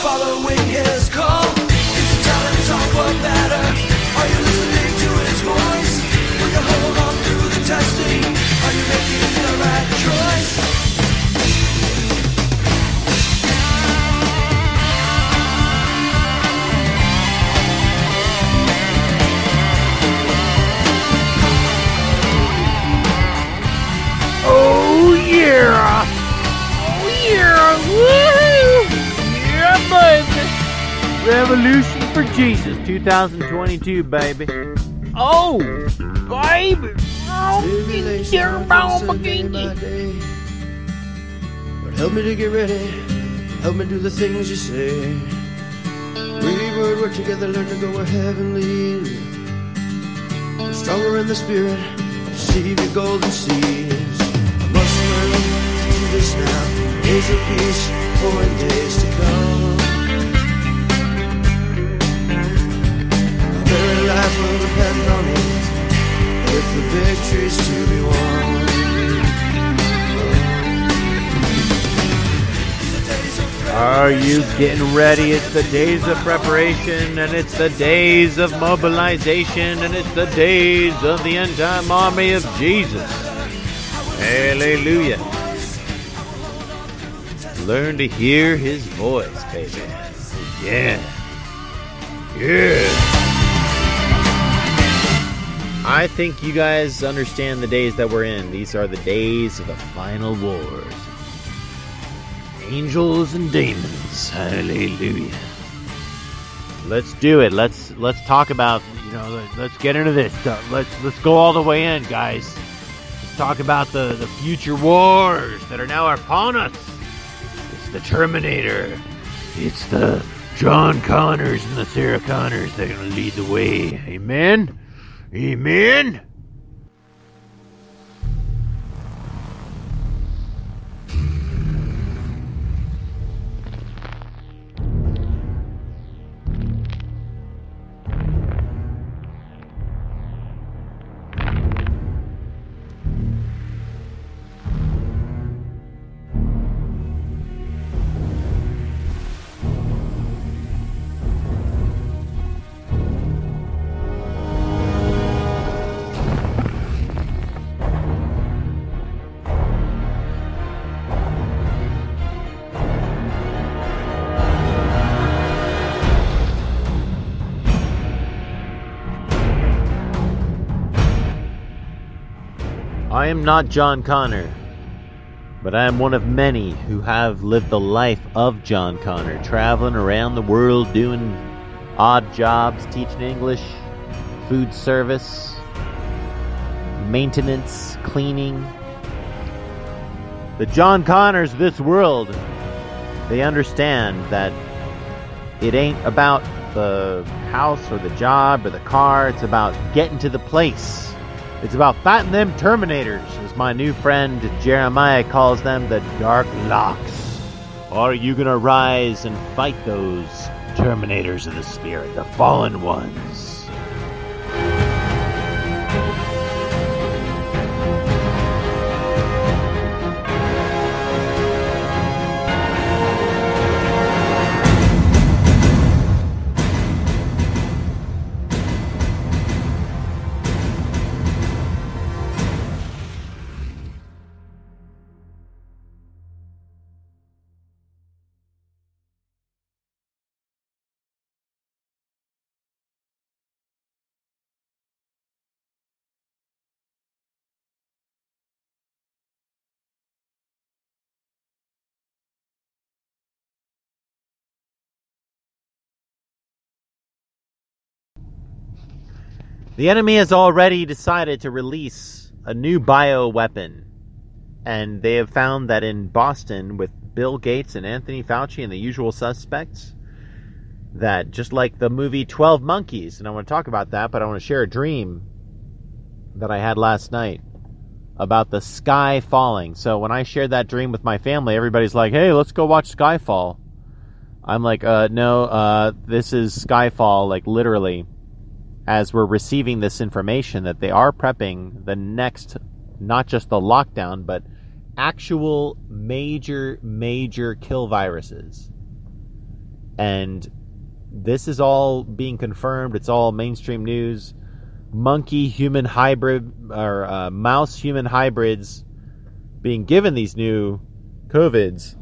Are Revolution for Jesus 2022, baby. Oh, baby! Oh, dear comes mama, and day by day. Lord, help me to get ready. Help me do the things you say. Read word, work together, learn to go where heaven leads. Stronger in the spirit. Receive your golden seeds. I must learn to do this now. Days of peace for days to come. Will depend on it if the victory's to be won. Are you getting ready? It's the days of preparation, and it's the days of mobilization, and it's the days of the end time army of Jesus. Hallelujah. Learn to hear his voice, baby. Yeah. Yeah. I think you guys understand the days that we're in. These are the days of the final wars angels and demons. Hallelujah. Let's do it. Let's let's talk about you know let- let's get into this. Let's let's go all the way in, guys. Let's talk about the the future wars that are now upon us. It's the Terminator. It's the John Connors and the Sarah Connors. They're gonna lead the way. Amen. Amen. I am not John Connor, but I am one of many who have lived the life of John Connor, traveling around the world doing odd jobs, teaching English, food service, maintenance, cleaning. The John Connors of this world, they understand that it ain't about the house or the job or the car. It's about getting to the place. It's about fighting them Terminators, as my new friend Jeremiah calls them, the Dark Locks. Are you gonna rise and fight those Terminators of the Spirit, the fallen ones? The enemy has already decided to release a new bio weapon. And they have found that in Boston, with Bill Gates and Anthony Fauci and the usual suspects, that just like the movie 12 Monkeys, and I want to talk about that, but I want to share a dream that I had last night about the sky falling. So when I shared that dream with my family, everybody's like, hey, let's go watch Skyfall. I'm like, uh, no, uh, this is Skyfall, like literally as we're receiving this information that they are prepping the next, not just the lockdown, but actual major, major kill viruses. And this is all being confirmed. It's all mainstream news. Monkey human hybrid or uh, mouse human hybrids being given these new COVIDs,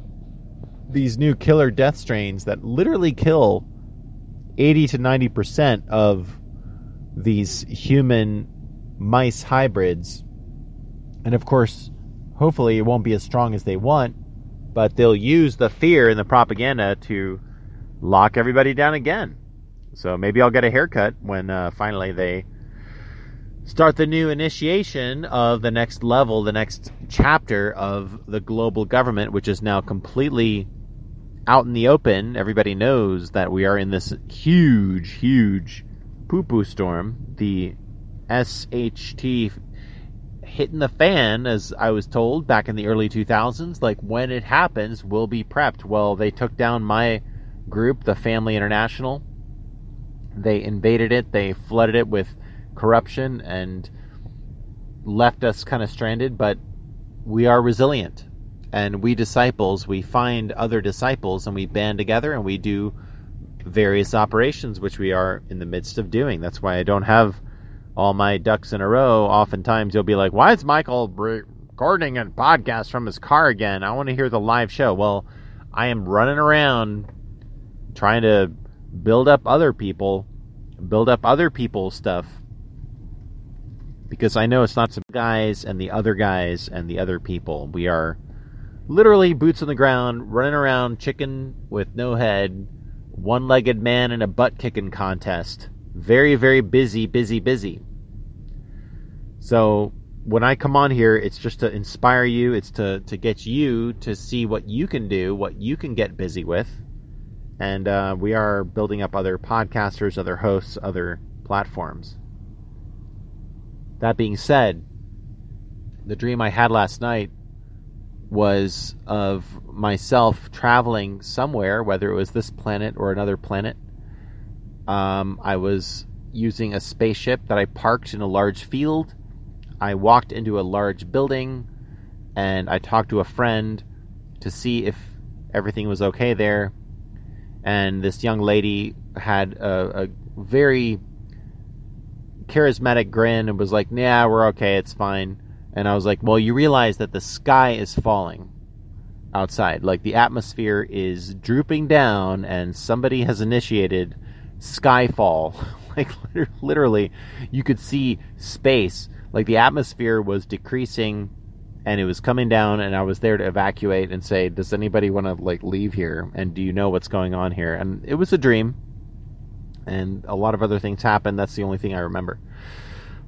these new killer death strains that literally kill 80 to 90% of these human mice hybrids. And of course, hopefully it won't be as strong as they want, but they'll use the fear and the propaganda to lock everybody down again. So maybe I'll get a haircut when uh, finally they start the new initiation of the next level, the next chapter of the global government, which is now completely out in the open. Everybody knows that we are in this huge, huge poo poo storm, the SHT hitting the fan, as I was told back in the early 2000s. Like, when it happens, we'll be prepped. Well, they took down my group, the Family International. They invaded it, they flooded it with corruption, and left us kind of stranded, but we are resilient. And we disciples, we find other disciples and we band together and we do various operations, which we are in the midst of doing. That's why I don't have all my ducks in a row. Oftentimes you'll be like, why is Michael recording a podcast from his car again? I want to hear the live show. Well, I am running around trying to build up other people, build up other people's stuff. Because I know it's not some guys and the other guys and the other people. We are literally boots on the ground, running around chicken with no head, one legged man in a butt kicking contest. Very, very busy, busy, busy. So when I come on here, it's just to inspire you, it's to, to get you to see what you can do, what you can get busy with. And uh, we are building up other podcasters, other hosts, other platforms. That being said, the dream I had last night was of myself traveling somewhere, whether it was this planet or another planet. Um, I was using a spaceship that I parked in a large field. I walked into a large building and I talked to a friend to see if everything was okay there. And this young lady had a, a very charismatic grin and was like, "Yeah, we're okay. It's fine." And I was like, well, you realize that the sky is falling outside. Like the atmosphere is drooping down, and somebody has initiated skyfall. like literally, you could see space. Like the atmosphere was decreasing, and it was coming down. And I was there to evacuate and say, "Does anybody want to like leave here? And do you know what's going on here?" And it was a dream, and a lot of other things happened. That's the only thing I remember.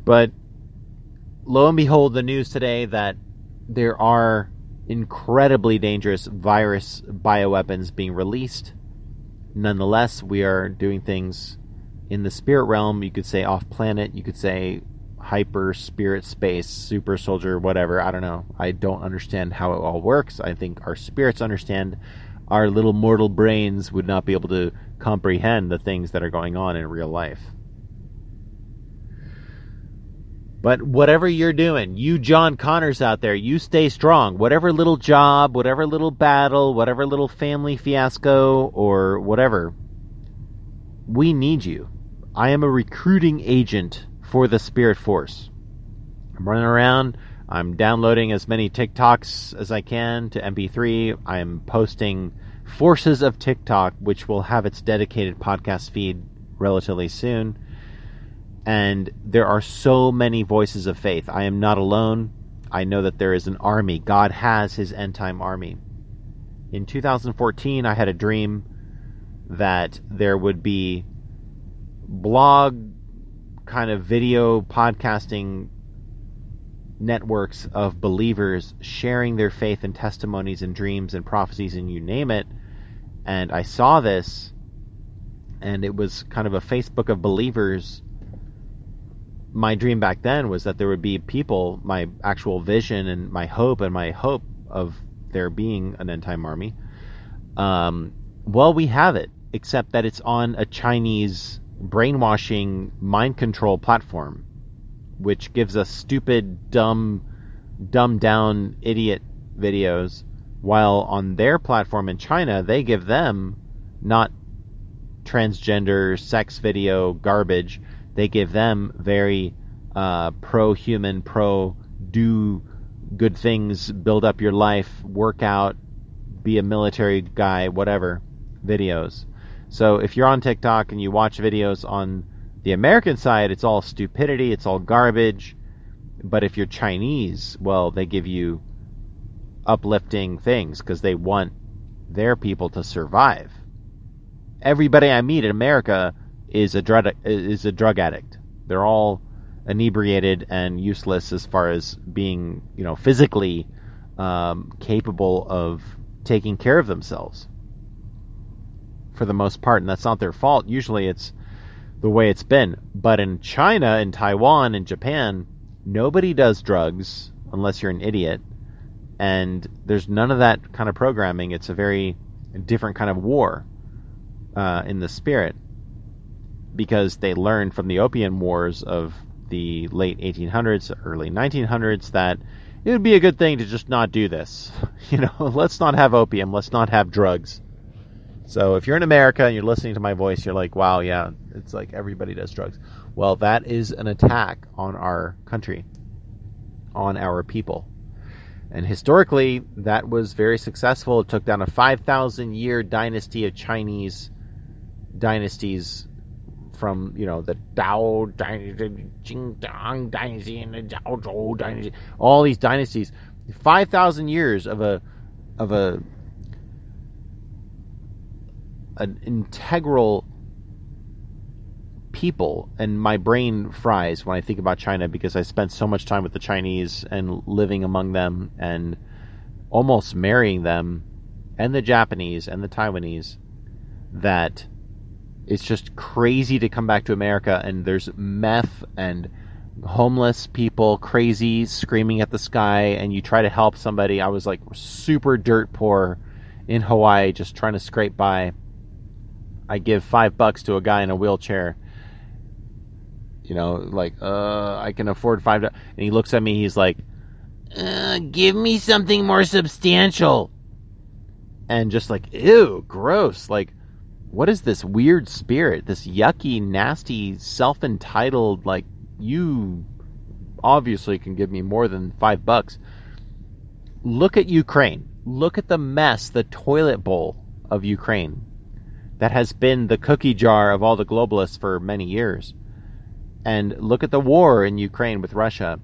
But lo and behold, the news today that there are incredibly dangerous virus bioweapons being released. nonetheless, we are doing things in the spirit realm. You could say off planet. You could say hyper spirit space, super soldier, whatever. I don't know. I don't understand how it all works. I think our spirits understand. Our little mortal brains would not be able to comprehend the things that are going on in real life. But whatever you're doing, you John Connors out there, you stay strong. Whatever little job, whatever little battle, whatever little family fiasco, or whatever, we need you. I am a recruiting agent for the Spirit Force. I'm running around. I'm downloading as many TikToks as I can to MP3. I'm posting Forces of TikTok, which will have its dedicated podcast feed relatively soon and there are so many voices of faith. I am not alone. I know that there is an army. God has his end time army. In 2014, I had a dream that there would be blog kind of video podcasting networks of believers sharing their faith and testimonies and dreams and prophecies and you name it. And I saw this, and it was kind of a Facebook of believers my dream back then was that there would be people, my actual vision and my hope and my hope of there being an end time army. Um, well, we have it, except that it's on a Chinese brainwashing mind control platform, which gives us stupid, dumb, dumbed down idiot videos, while on their platform in China, they give them not transgender sex video garbage they give them very uh, pro human, pro do good things, build up your life, work out, be a military guy, whatever videos. So if you're on TikTok and you watch videos on the American side, it's all stupidity, it's all garbage. But if you're Chinese, well, they give you uplifting things because they want their people to survive. Everybody I meet in America is a drug is a drug addict. They're all inebriated and useless as far as being, you know, physically um, capable of taking care of themselves. For the most part, and that's not their fault. Usually, it's the way it's been. But in China, in Taiwan, in Japan, nobody does drugs unless you're an idiot. And there's none of that kind of programming. It's a very different kind of war uh, in the spirit because they learned from the opium wars of the late 1800s, early 1900s that it would be a good thing to just not do this. You know, let's not have opium, let's not have drugs. So if you're in America and you're listening to my voice, you're like, wow, yeah, it's like everybody does drugs. Well, that is an attack on our country, on our people. And historically, that was very successful. It took down a 5,000 year dynasty of Chinese dynasties from you know the Dao dynasty, Qingdang dynasty, and the Zhao Zhou dynasty, all these dynasties, five thousand years of a of a an integral people and my brain fries when I think about China because I spent so much time with the Chinese and living among them and almost marrying them and the Japanese and the Taiwanese that it's just crazy to come back to America and there's meth and homeless people crazy screaming at the sky and you try to help somebody. I was like super dirt poor in Hawaii just trying to scrape by. I give five bucks to a guy in a wheelchair. You know, like, uh, I can afford five. And he looks at me, he's like, uh, give me something more substantial. And just like, ew, gross. Like, what is this weird spirit? This yucky, nasty, self entitled, like, you obviously can give me more than five bucks. Look at Ukraine. Look at the mess, the toilet bowl of Ukraine that has been the cookie jar of all the globalists for many years. And look at the war in Ukraine with Russia.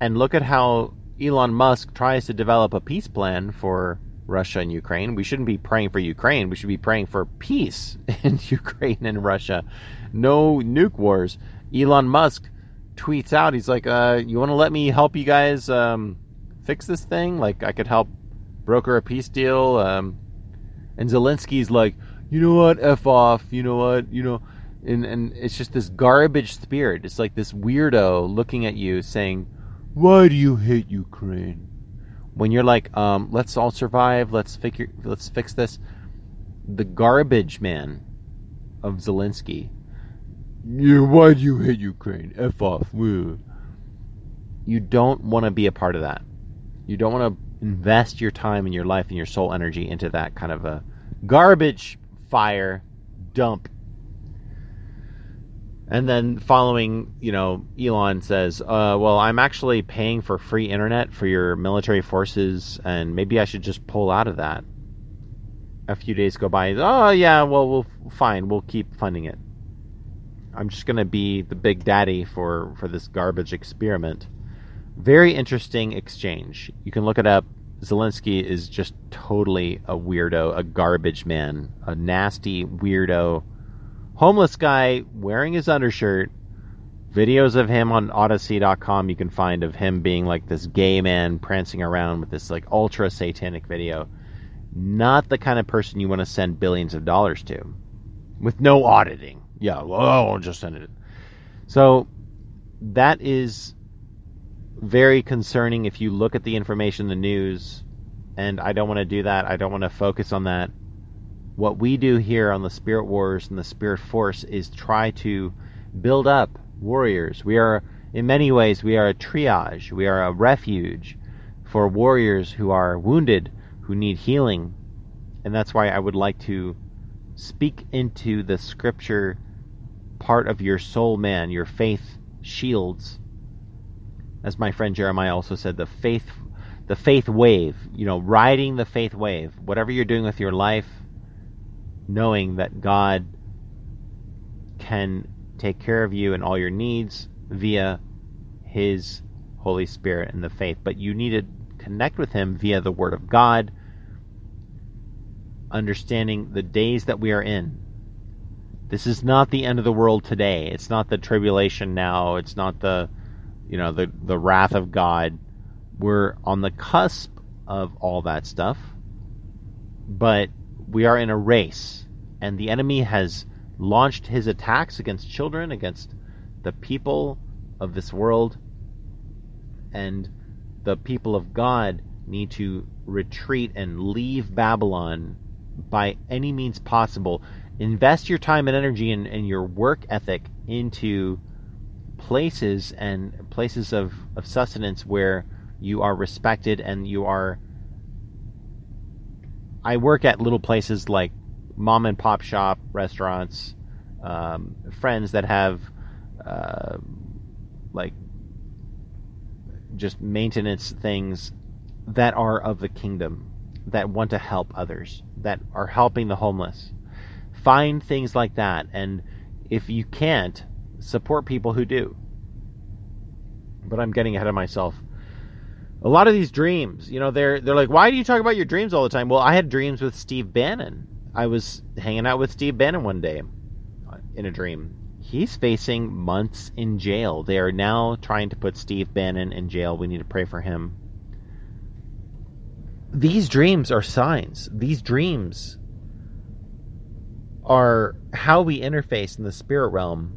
And look at how Elon Musk tries to develop a peace plan for Russia and Ukraine. We shouldn't be praying for Ukraine. We should be praying for peace in Ukraine and Russia. No nuke wars. Elon Musk tweets out, he's like, uh, you want to let me help you guys um, fix this thing? Like, I could help broker a peace deal. Um, And Zelensky's like, you know what, F off, you know what, you know and and it's just this garbage spirit. It's like this weirdo looking at you saying, Why do you hate Ukraine? When you're like, um, let's all survive, let's figure let's fix this. The garbage man of Zelensky. Yeah, why do you hate Ukraine? F off. You don't want to be a part of that. You don't want to invest your time and your life and your soul energy into that kind of a garbage fire dump. And then following, you know, Elon says, uh, well, I'm actually paying for free internet for your military forces, and maybe I should just pull out of that. A few days go by. Oh, yeah, well, we'll fine. We'll keep funding it. I'm just going to be the big daddy for, for this garbage experiment. Very interesting exchange. You can look it up. Zelensky is just totally a weirdo, a garbage man, a nasty weirdo, homeless guy wearing his undershirt. Videos of him on Odysee.com you can find of him being like this gay man prancing around with this like ultra satanic video. Not the kind of person you want to send billions of dollars to, with no auditing. Yeah, well, I'll just send it. So that is very concerning if you look at the information the news, and I don't want to do that. I don't want to focus on that. What we do here on the Spirit Wars and the Spirit Force is try to build up warriors. We are, in many ways, we are a triage. We are a refuge for warriors who are wounded, who need healing. And that's why I would like to speak into the scripture part of your soul man, your faith shields as my friend Jeremiah also said, the faith, the faith wave. You know, riding the faith wave. Whatever you're doing with your life, knowing that God can take care of you and all your needs via His Holy Spirit and the faith. But you need to connect with Him via the Word of God, understanding the days that we are in. This is not the end of the world today. It's not the tribulation now. It's not the you know, the the wrath of God. We're on the cusp of all that stuff, but we are in a race, and the enemy has launched his attacks against children, against the people of this world, and the people of God need to retreat and leave Babylon by any means possible. Invest your time and energy and, and your work ethic into places and places of, of sustenance where you are respected and you are I work at little places like mom and pop shop restaurants, um, friends that have uh, like just maintenance things that are of the kingdom, that want to help others, that are helping the homeless. Find things like that, and if you can't, support people who do. But I'm getting ahead of myself. A lot of these dreams, you know, they're they're like, why do you talk about your dreams all the time? Well, I had dreams with Steve Bannon. I was hanging out with Steve Bannon one day in a dream. He's facing months in jail. They are now trying to put Steve Bannon in jail. We need to pray for him. These dreams are signs. These dreams are how we interface in the spirit realm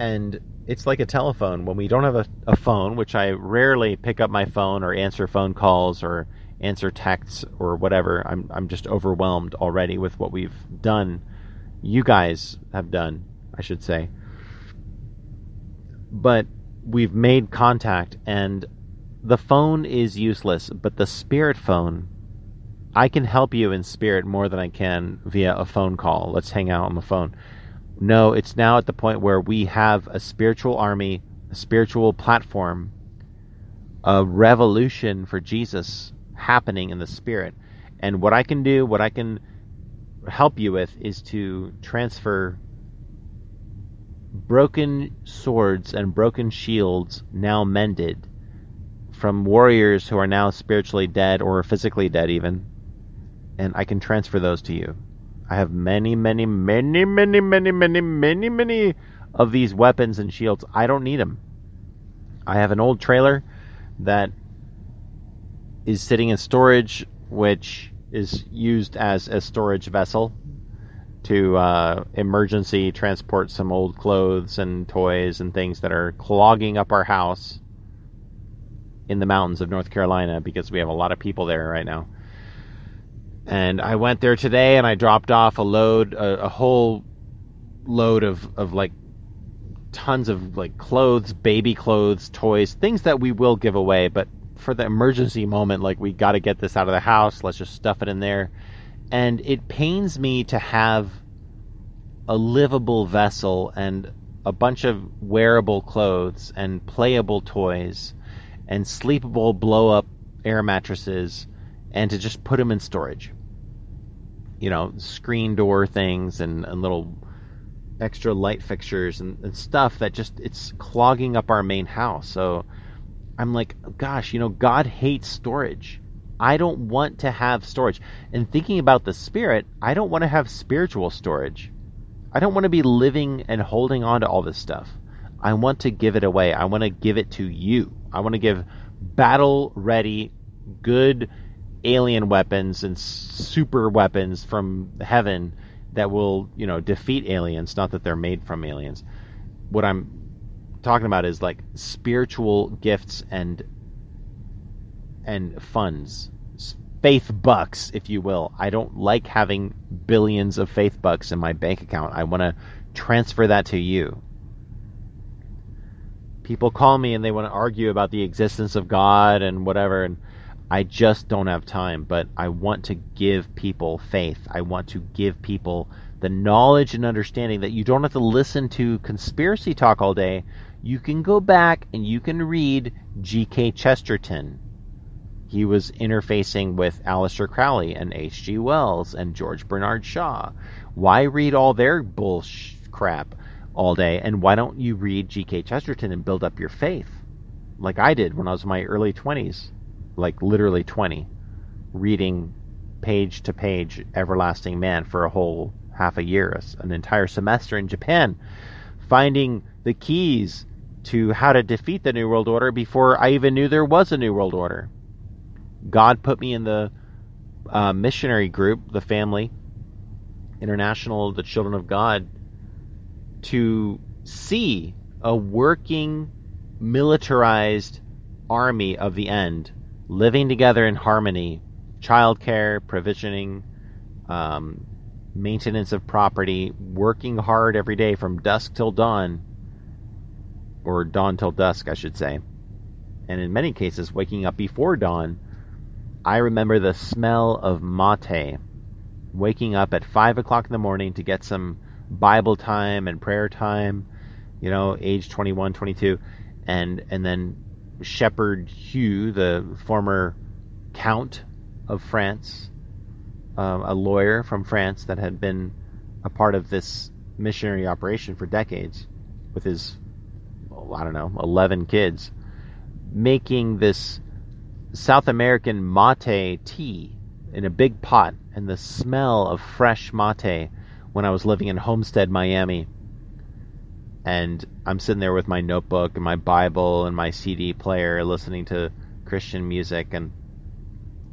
and it's like a telephone. When we don't have a, a phone, which I rarely pick up my phone or answer phone calls or answer texts or whatever, I'm I'm just overwhelmed already with what we've done. You guys have done, I should say. But we've made contact and the phone is useless, but the spirit phone I can help you in spirit more than I can via a phone call. Let's hang out on the phone. No, it's now at the point where we have a spiritual army, a spiritual platform, a revolution for Jesus happening in the spirit. And what I can do, what I can help you with, is to transfer broken swords and broken shields now mended from warriors who are now spiritually dead or physically dead, even. And I can transfer those to you. I have many, many, many, many, many, many, many, many of these weapons and shields. I don't need them. I have an old trailer that is sitting in storage, which is used as a storage vessel to uh, emergency transport some old clothes and toys and things that are clogging up our house in the mountains of North Carolina because we have a lot of people there right now. And I went there today and I dropped off a load, a, a whole load of, of like tons of like clothes, baby clothes, toys, things that we will give away, but for the emergency moment, like we got to get this out of the house, let's just stuff it in there. And it pains me to have a livable vessel and a bunch of wearable clothes and playable toys and sleepable blow up air mattresses and to just put them in storage. You know, screen door things and, and little extra light fixtures and, and stuff that just it's clogging up our main house. So I'm like, gosh, you know, God hates storage. I don't want to have storage. And thinking about the spirit, I don't want to have spiritual storage. I don't want to be living and holding on to all this stuff. I want to give it away. I want to give it to you. I want to give battle ready, good alien weapons and super weapons from heaven that will, you know, defeat aliens. Not that they're made from aliens. What I'm talking about is like spiritual gifts and and funds faith bucks if you will i don't like having billions of faith bucks in my bank account i want to transfer that to you people call me and they want to argue about the existence of god and whatever and i just don't have time but i want to give people faith i want to give people the knowledge and understanding that you don't have to listen to conspiracy talk all day you can go back and you can read G.K. Chesterton. He was interfacing with Aleister Crowley and H.G. Wells and George Bernard Shaw. Why read all their bullshit crap all day? And why don't you read G.K. Chesterton and build up your faith? Like I did when I was in my early 20s, like literally 20, reading page to page Everlasting Man for a whole half a year, an entire semester in Japan, finding the keys to how to defeat the New World Order before I even knew there was a New World Order. God put me in the uh, missionary group, the family, international, the children of God, to see a working, militarized army of the end living together in harmony, childcare, provisioning, um, maintenance of property, working hard every day from dusk till dawn or dawn till dusk, I should say. And in many cases, waking up before dawn, I remember the smell of mate. Waking up at 5 o'clock in the morning to get some Bible time and prayer time, you know, age 21, 22. And, and then Shepherd Hugh, the former Count of France, um, a lawyer from France that had been a part of this missionary operation for decades with his I don't know, 11 kids, making this South American mate tea in a big pot, and the smell of fresh mate when I was living in Homestead, Miami. And I'm sitting there with my notebook and my Bible and my CD player listening to Christian music and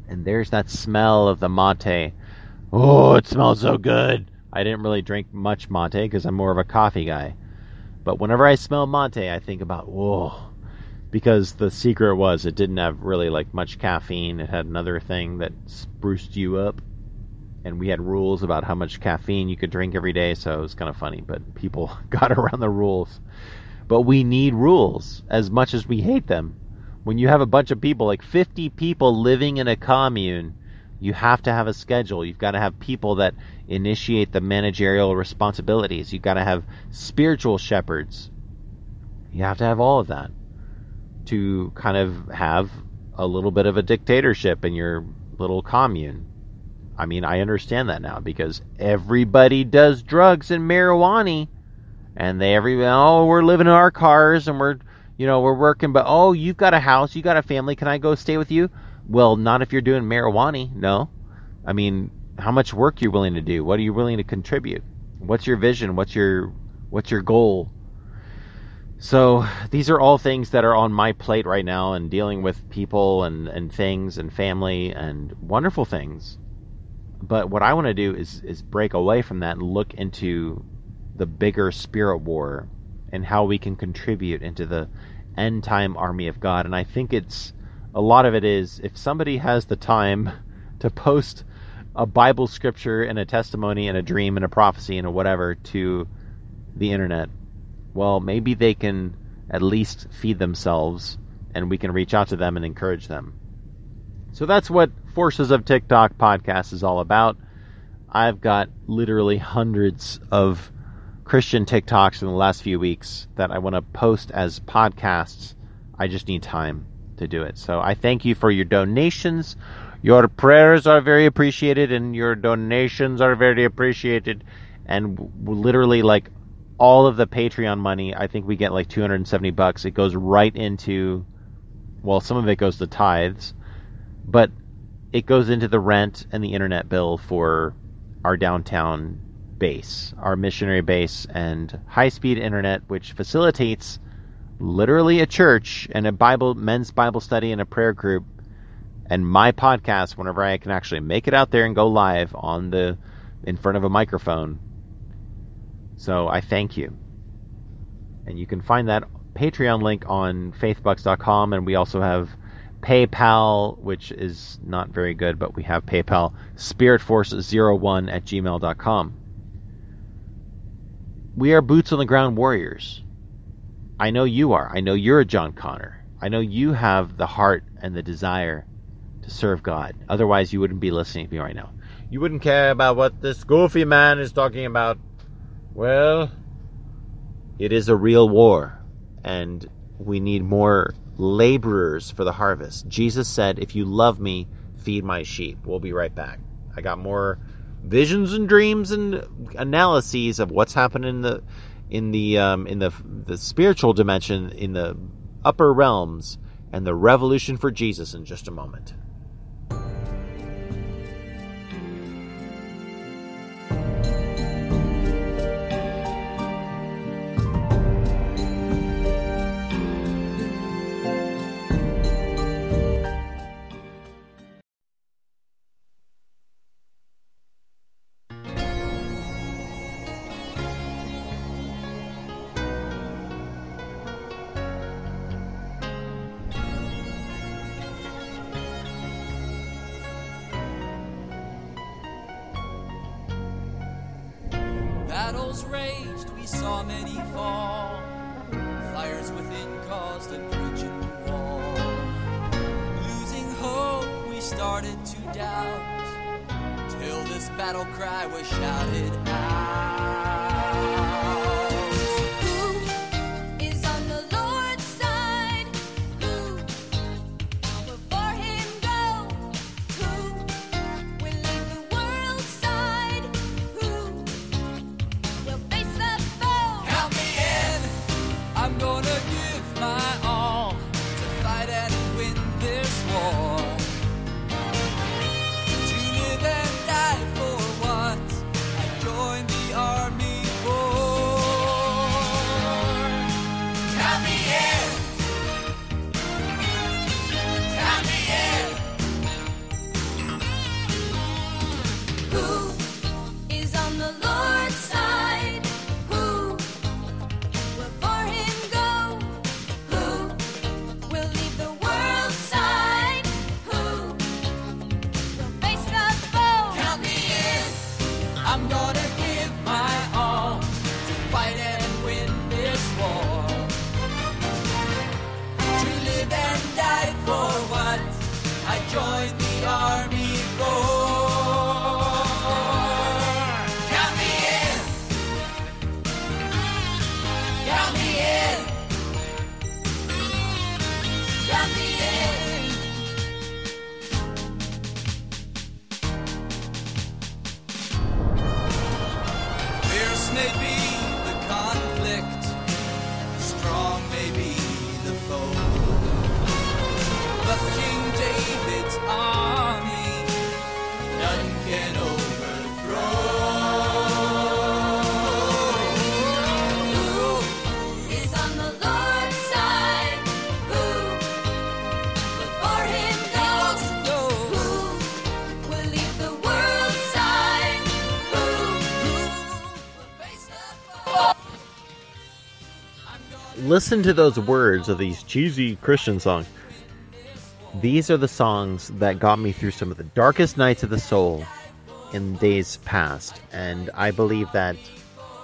and there's that smell of the mate. Oh, it smells so good. I didn't really drink much mate because I'm more of a coffee guy. But whenever I smell mate, I think about whoa, because the secret was it didn't have really like much caffeine. It had another thing that spruced you up, and we had rules about how much caffeine you could drink every day. So it was kind of funny, but people got around the rules. But we need rules as much as we hate them. When you have a bunch of people, like 50 people living in a commune, you have to have a schedule. You've got to have people that initiate the managerial responsibilities. You've got to have spiritual shepherds. You have to have all of that to kind of have a little bit of a dictatorship in your little commune. I mean, I understand that now because everybody does drugs and marijuana, and they every oh we're living in our cars and we're you know we're working, but oh you've got a house, you got a family, can I go stay with you? Well, not if you're doing marijuana. No, I mean how much work you're willing to do. What are you willing to contribute? What's your vision? What's your what's your goal? So these are all things that are on my plate right now and dealing with people and, and things and family and wonderful things. But what I want to do is is break away from that and look into the bigger spirit war and how we can contribute into the end time army of God. And I think it's a lot of it is if somebody has the time to post a Bible scripture and a testimony and a dream and a prophecy and a whatever to the internet, well, maybe they can at least feed themselves and we can reach out to them and encourage them. So that's what Forces of TikTok podcast is all about. I've got literally hundreds of Christian TikToks in the last few weeks that I want to post as podcasts. I just need time to do it. So I thank you for your donations. Your prayers are very appreciated and your donations are very appreciated. And literally, like all of the Patreon money, I think we get like 270 bucks. It goes right into, well, some of it goes to tithes, but it goes into the rent and the internet bill for our downtown base, our missionary base, and high speed internet, which facilitates literally a church and a Bible men's Bible study and a prayer group and my podcast whenever I can actually make it out there and go live on the in front of a microphone. So I thank you. And you can find that Patreon link on faithbucks.com and we also have PayPal, which is not very good, but we have PayPal, spiritforce01 at gmail.com. We are boots on the ground warriors. I know you are. I know you're a John Connor. I know you have the heart and the desire to serve God. Otherwise, you wouldn't be listening to me right now. You wouldn't care about what this goofy man is talking about. Well, it is a real war, and we need more laborers for the harvest. Jesus said, If you love me, feed my sheep. We'll be right back. I got more visions and dreams and analyses of what's happening in the in the um, in the the spiritual dimension in the upper realms and the revolution for Jesus in just a moment. Battles May be the conflict, strong may be the foe. But King David's arm. Listen to those words of these cheesy Christian songs. These are the songs that got me through some of the darkest nights of the soul in days past, and I believe that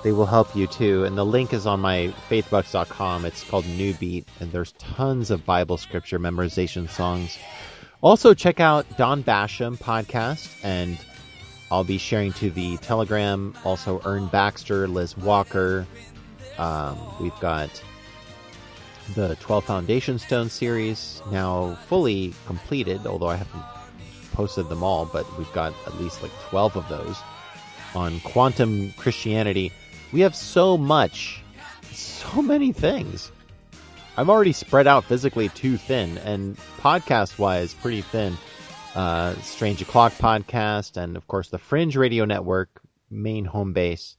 they will help you too. And the link is on my faithbucks.com. It's called New Beat, and there's tons of Bible scripture memorization songs. Also, check out Don Basham podcast, and I'll be sharing to the Telegram. Also, Ern Baxter, Liz Walker. Um, we've got the 12 Foundation Stone series now fully completed, although I haven't posted them all, but we've got at least like 12 of those on quantum Christianity. We have so much, so many things. I'm already spread out physically too thin, and podcast wise, pretty thin. Uh, Strange O'Clock podcast, and of course, the Fringe Radio Network, main home base.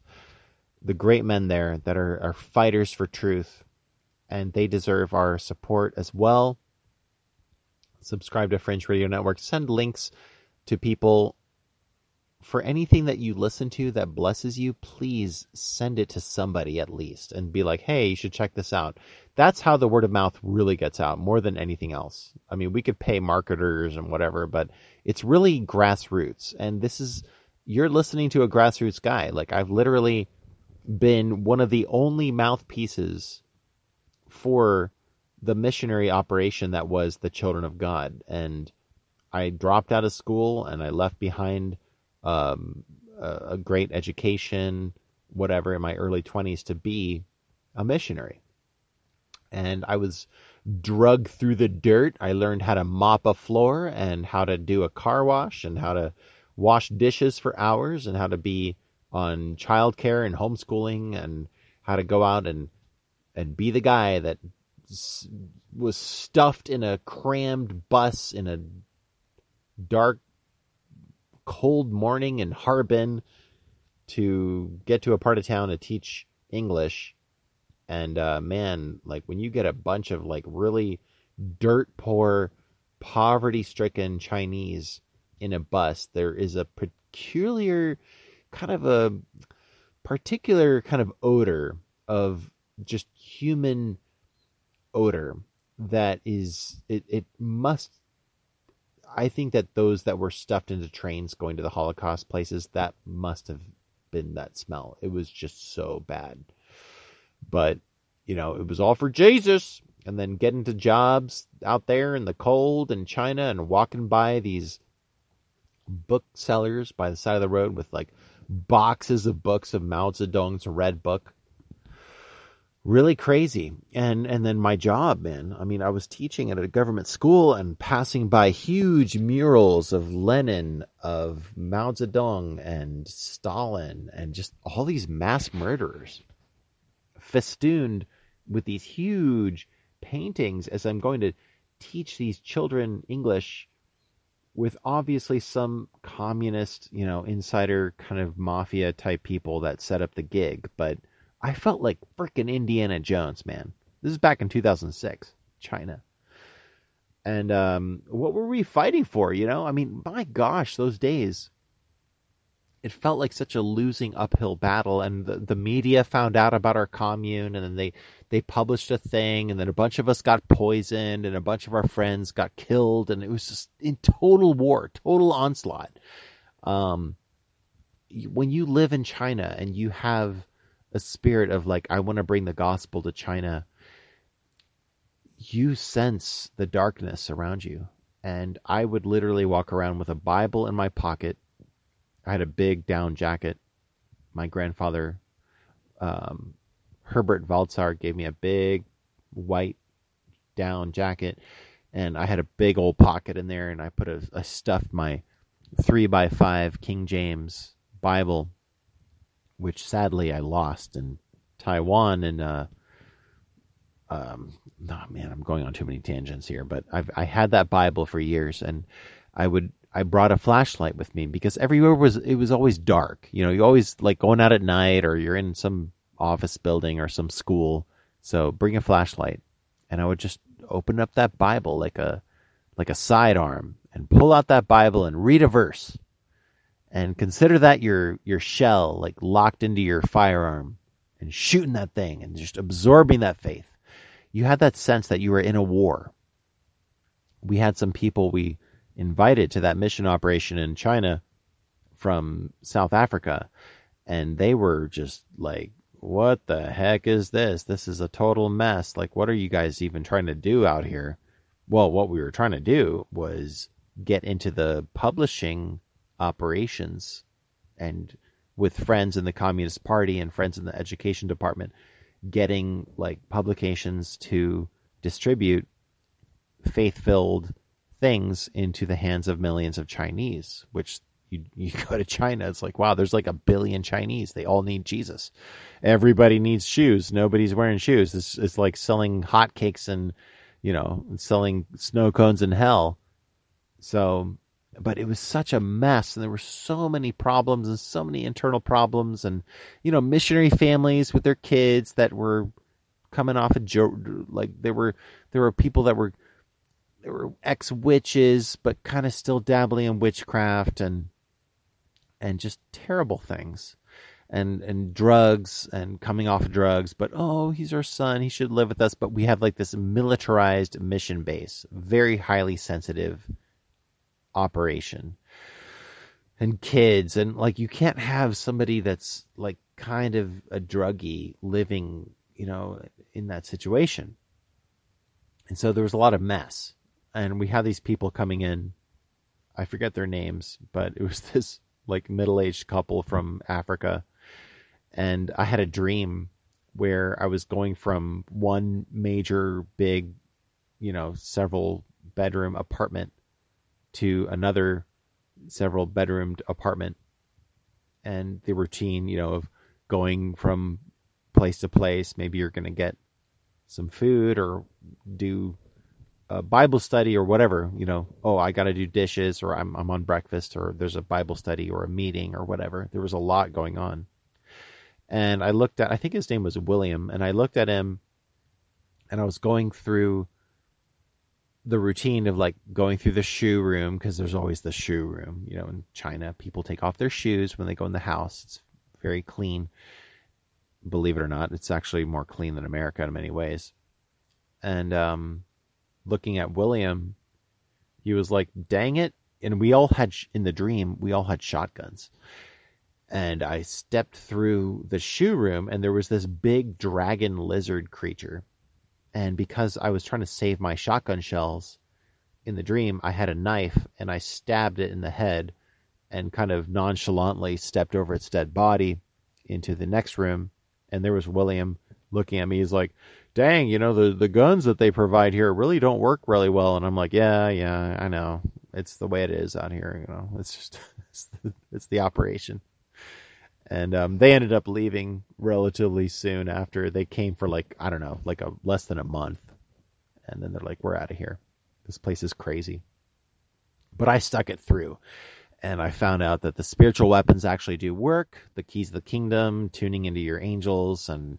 The great men there that are, are fighters for truth, and they deserve our support as well. Subscribe to Fringe Radio Network. Send links to people for anything that you listen to that blesses you, please send it to somebody at least and be like, hey, you should check this out. That's how the word of mouth really gets out more than anything else. I mean, we could pay marketers and whatever, but it's really grassroots. And this is, you're listening to a grassroots guy. Like, I've literally been one of the only mouthpieces for the missionary operation that was the Children of God. And I dropped out of school and I left behind um, a, a great education, whatever, in my early 20s to be a missionary. And I was drugged through the dirt. I learned how to mop a floor and how to do a car wash and how to wash dishes for hours and how to be on childcare and homeschooling and how to go out and and be the guy that was stuffed in a crammed bus in a dark cold morning in Harbin to get to a part of town to teach English. And uh, man, like when you get a bunch of like really dirt poor, poverty stricken Chinese in a bus, there is a peculiar kind of a particular kind of odor of just human odor that is it, it must I think that those that were stuffed into trains going to the Holocaust places, that must have been that smell. It was just so bad. But, you know, it was all for Jesus. And then getting to jobs out there in the cold in China and walking by these booksellers by the side of the road with like boxes of books of Mao Zedong's Red Book really crazy. And and then my job man i mean i was teaching at a government school and passing by huge murals of lenin of mao zedong and stalin and just all these mass murderers festooned with these huge paintings as i'm going to teach these children english with obviously some communist you know insider kind of mafia type people that set up the gig. But I felt like freaking Indiana Jones, man. This is back in 2006, China. And um, what were we fighting for? You know, I mean, my gosh, those days, it felt like such a losing uphill battle. And the, the media found out about our commune, and then they they published a thing, and then a bunch of us got poisoned, and a bunch of our friends got killed, and it was just in total war, total onslaught. Um, when you live in China and you have a spirit of like I want to bring the gospel to China, you sense the darkness around you. And I would literally walk around with a Bible in my pocket. I had a big down jacket. My grandfather, um, Herbert Valtzar, gave me a big white down jacket, and I had a big old pocket in there, and I put a, stuffed my three by five King James Bible which sadly I lost in Taiwan. And uh, um, oh man, I'm going on too many tangents here. But I've I had that Bible for years, and I would I brought a flashlight with me because everywhere was it was always dark. You know, you always like going out at night, or you're in some office building or some school. So bring a flashlight, and I would just open up that Bible like a like a sidearm and pull out that Bible and read a verse and consider that your your shell like locked into your firearm and shooting that thing and just absorbing that faith you had that sense that you were in a war. We had some people we invited to that mission operation in China from South Africa, and they were just like, what the heck is this? This is a total mess. Like, what are you guys even trying to do out here? Well, what we were trying to do was get into the publishing operations and with friends in the Communist Party and friends in the education department, getting like publications to distribute faith filled things into the hands of millions of Chinese, which you, you go to China, it's like, wow, there's like a billion Chinese. They all need Jesus. Everybody needs shoes. Nobody's wearing shoes. It's, it's like selling hotcakes and, you know, selling snow cones in hell. So, but it was such a mess and there were so many problems and so many internal problems and, you know, missionary families with their kids that were coming off of jo- like there were, there were people that were, there were ex witches, but kind of still dabbling in witchcraft and, and just terrible things and and drugs and coming off drugs but oh he's our son he should live with us but we have like this militarized mission base very highly sensitive operation and kids. And like you can't have somebody that's like kind of a druggie living you know in that situation. And so there was a lot of mess. And we had these people coming in. I forget their names but it was this like middle-aged couple from africa. And i had a dream where i was going from one major big you know several bedroom apartment to another several bedroomed apartment. And the routine you know of going from place to place maybe you're going to get some food or do a bible study or whatever you know oh i got to do dishes or I'm, I'm on breakfast or there's a bible study or a meeting or whatever. There was a lot going on. And i looked at i think his name was william and i looked at him and i was going through the routine of like going through the shoe room because there's always the shoe room. You know, in China, people take off their shoes when they go in the house. It's very clean. Believe it or not, it's actually more clean than America in many ways. And um, looking at William, he was like, "Dang it!" And we all had sh- in the dream, we all had shotguns. And I stepped through the shoe room, and there was this big dragon lizard creature and because I was trying to save my shotgun shells in the dream, I had a knife and I stabbed it in the head and kind of nonchalantly stepped over its dead body into the next room. And there was William looking at me. He's like, dang, you know, the, the guns that they provide here really don't work really well. And I'm like, yeah, yeah, I know. It's the way it is out here. You know, it's just, it's the, it's the operation and um, they ended up leaving relatively soon after they came for like i don't know like a less than a month. And then they're like we're out of here. This place is crazy. But i stuck it through. And i found out that the spiritual weapons actually do work. The keys of the kingdom tuning into your angels and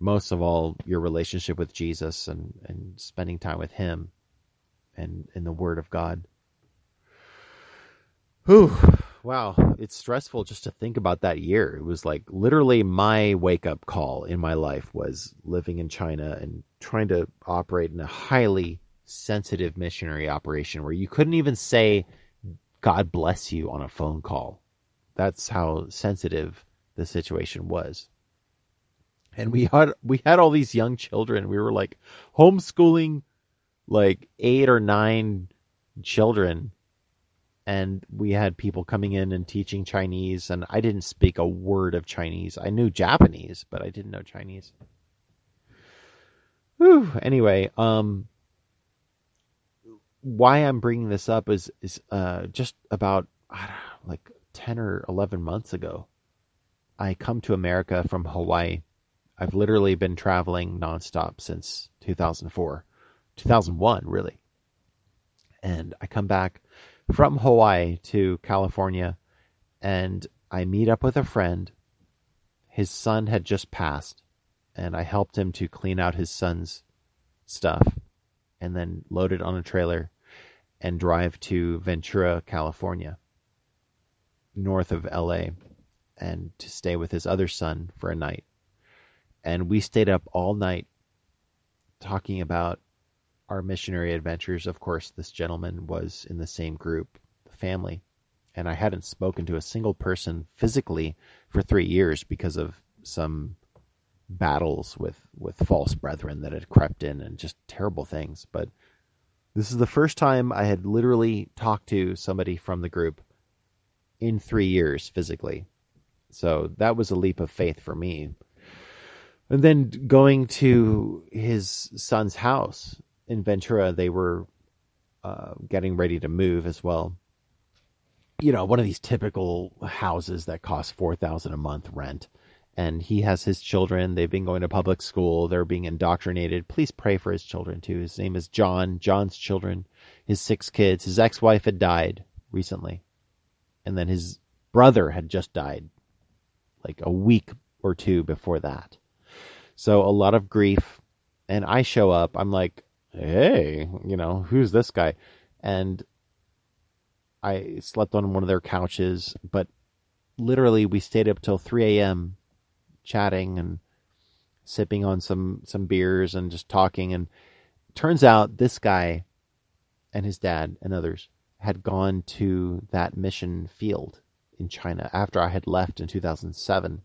most of all your relationship with jesus and, and spending time with him and in the word of god. Whew wow, it's stressful just to think about that year. It was like literally my wake up call in my life was living in China and trying to operate in a highly sensitive missionary operation where you couldn't even say God bless you on a phone call. That's how sensitive the situation was. And we had we had all these young children. We were like homeschooling like 8 or 9 children and we had people coming in and teaching Chinese, and I didn't speak a word of Chinese. I knew Japanese, but I didn't know Chinese. Whew. Anyway, um, why I'm bringing this up is is uh, just about know, like ten or eleven months ago. I come to America from Hawaii. I've literally been traveling nonstop since 2004, 2001, really. And I come back from Hawaii to California, and I meet up with a friend. His son had just passed, and I helped him to clean out his son's stuff and then load it on a trailer and drive to Ventura, California, north of LA, and to stay with his other son for a night. And we stayed up all night talking about our missionary adventures. Of course, this gentleman was in the same group, the family, and I hadn't spoken to a single person physically for three years because of some battles with with false brethren that had crept in and just terrible things. But this is the first time I had literally talked to somebody from the group in three years physically. So that was a leap of faith for me. And then going to his son's house in Ventura, they were uh, getting ready to move as well. You know, one of these typical houses that cost four thousand a month rent, and he has his children. They've been going to public school. They're being indoctrinated. Please pray for his children too. His name is John. John's children, his six kids. His ex-wife had died recently, and then his brother had just died, like a week or two before that. So a lot of grief. And I show up. I'm like, hey, you know, who's this guy? And I slept on one of their couches, but literally we stayed up till 3 a.m. chatting and sipping on some some beers and just talking. And turns out this guy and his dad and others had gone to that mission field in China after I had left in 2007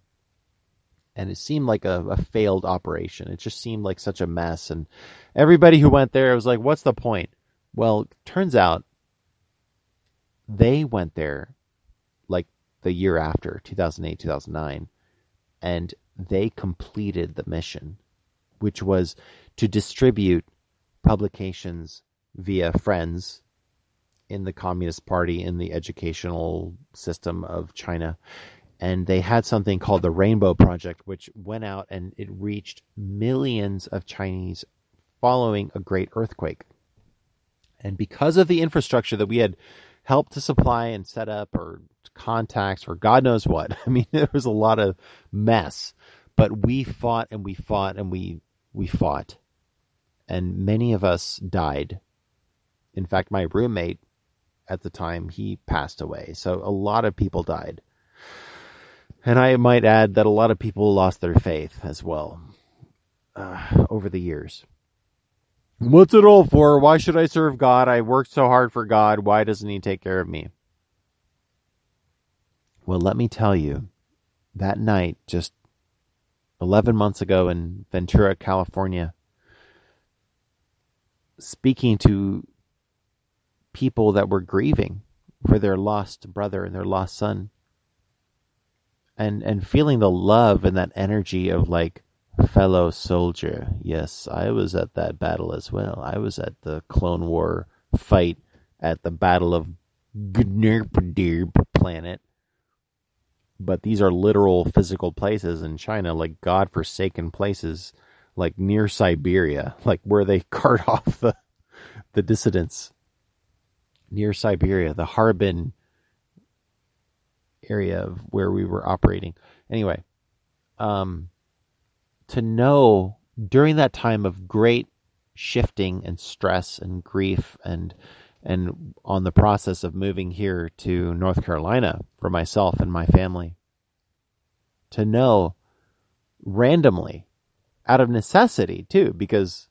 and it seemed like a, a, failed operation. It just seemed like such a mess. And everybody who went there was like, what's the point? Well, turns out they went there like the year after, 2008, 2009, and they completed the mission, which was to distribute publications via friends in the Communist Party in the educational system of China and they had something called the Rainbow Project, which went out and it reached millions of Chinese following a great earthquake. And because of the infrastructure that we had helped to supply and set up, or contacts, or God knows what, I mean, there was a lot of mess. But we fought and we fought and we we fought, and many of us died. In fact, my roommate at the time he passed away, so a lot of people died. And I might add that a lot of people lost their faith as well uh, over the years. What's it all for? Why should I serve God? I worked so hard for God. Why doesn't He take care of me? Well, let me tell you, that night, just 11 months ago in Ventura, California, speaking to people that were grieving for their lost brother and their lost son, and and feeling the love and that energy of like fellow soldier. Yes, I was at that battle as well. I was at the Clone War fight at the Battle of Gnurpadirb planet. But these are literal physical places in China, like god-forsaken places, like near Siberia, like where they cart off the the dissidents near Siberia, the Harbin area of where we were operating. Anyway, um, to know during that time of great shifting and stress and grief and and on the process of moving here to North Carolina for myself and my family to know randomly out of necessity too because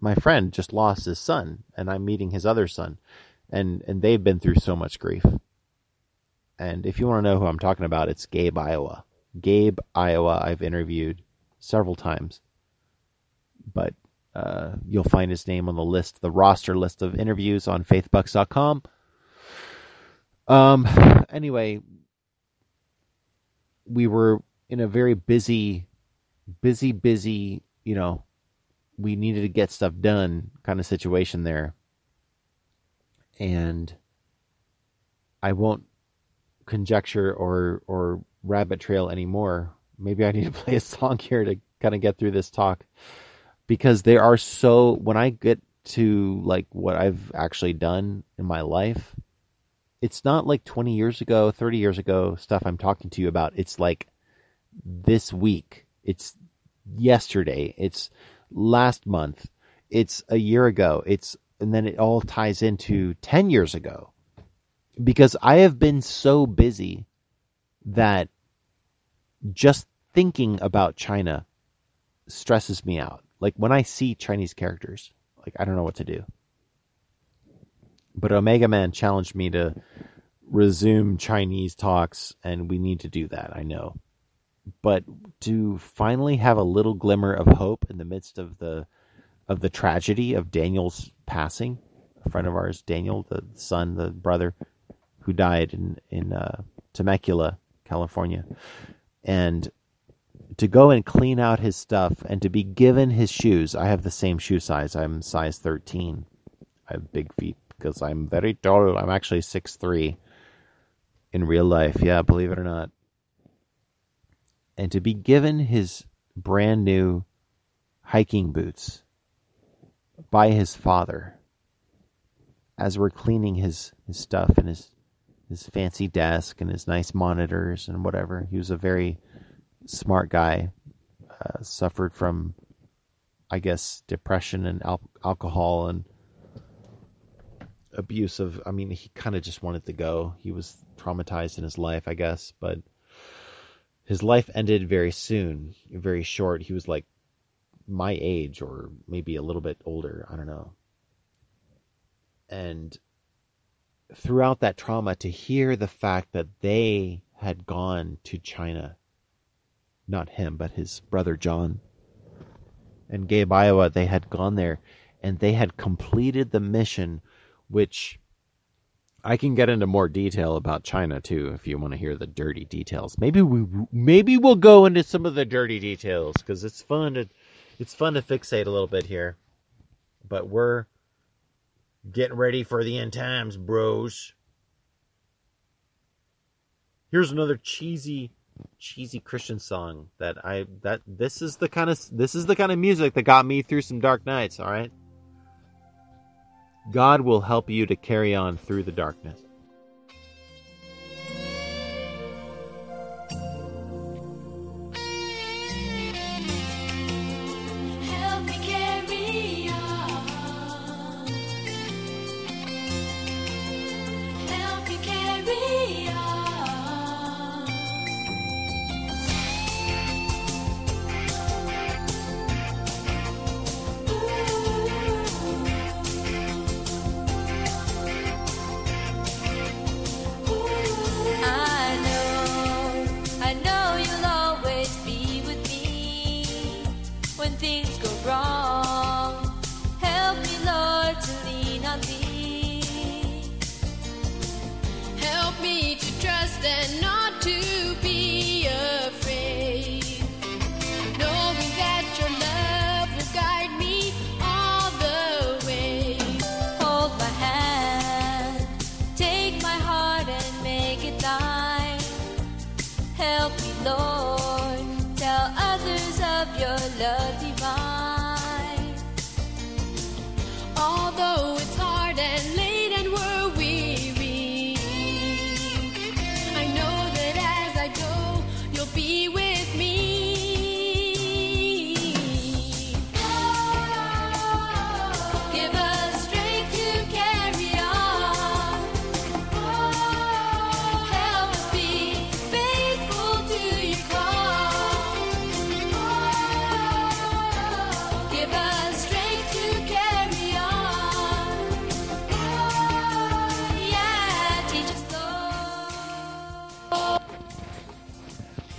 my friend just lost his son and I'm meeting his other son and and they've been through so much grief and if you want to know who I'm talking about, it's Gabe Iowa. Gabe Iowa, I've interviewed several times, but uh, you'll find his name on the list, the roster list of interviews on faithbucks.com. Um, anyway, we were in a very busy, busy, busy, you know, we needed to get stuff done kind of situation there. And I won't conjecture or or rabbit trail anymore. Maybe I need to play a song here to kind of get through this talk because there are so when I get to like what I've actually done in my life, it's not like 20 years ago, 30 years ago stuff I'm talking to you about. It's like this week. It's yesterday. It's last month. It's a year ago. It's and then it all ties into 10 years ago because I have been so busy that just thinking about China stresses me out. like when I see Chinese characters, like I don't know what to do. But Omega Man challenged me to resume Chinese talks, and we need to do that. I know, but to finally have a little glimmer of hope in the midst of the of the tragedy of Daniel's passing, a friend of ours, Daniel, the son, the brother, who died in in uh, Temecula, California, and to go and clean out his stuff and to be given his shoes. I have the same shoe size. I'm size 13. I have big feet because I'm very tall. I'm actually six three in real life. Yeah, believe it or not. And to be given his brand new hiking boots by his father as we're cleaning his, his stuff and his his fancy desk and his nice monitors and whatever. He was a very smart guy. Uh, suffered from, I guess, depression and al- alcohol and abuse of. I mean, he kind of just wanted to go. He was traumatized in his life, I guess, but his life ended very soon, very short. He was like my age or maybe a little bit older. I don't know. And throughout that trauma, to hear the fact that they had gone to China, not him, but his brother John and Gabe Iowa, they had gone there and they had completed the mission, which I can get into more detail about China too if you want to hear the dirty details. Maybe we maybe we'll go into some of the dirty details because it's fun to it's fun to fixate a little bit here. But we're getting ready for the end times, bros. Here's another cheesy cheesy Christian song that I that this is the kind of this is the kind of music that got me through some dark nights, all right? God will help you to carry on through the darkness.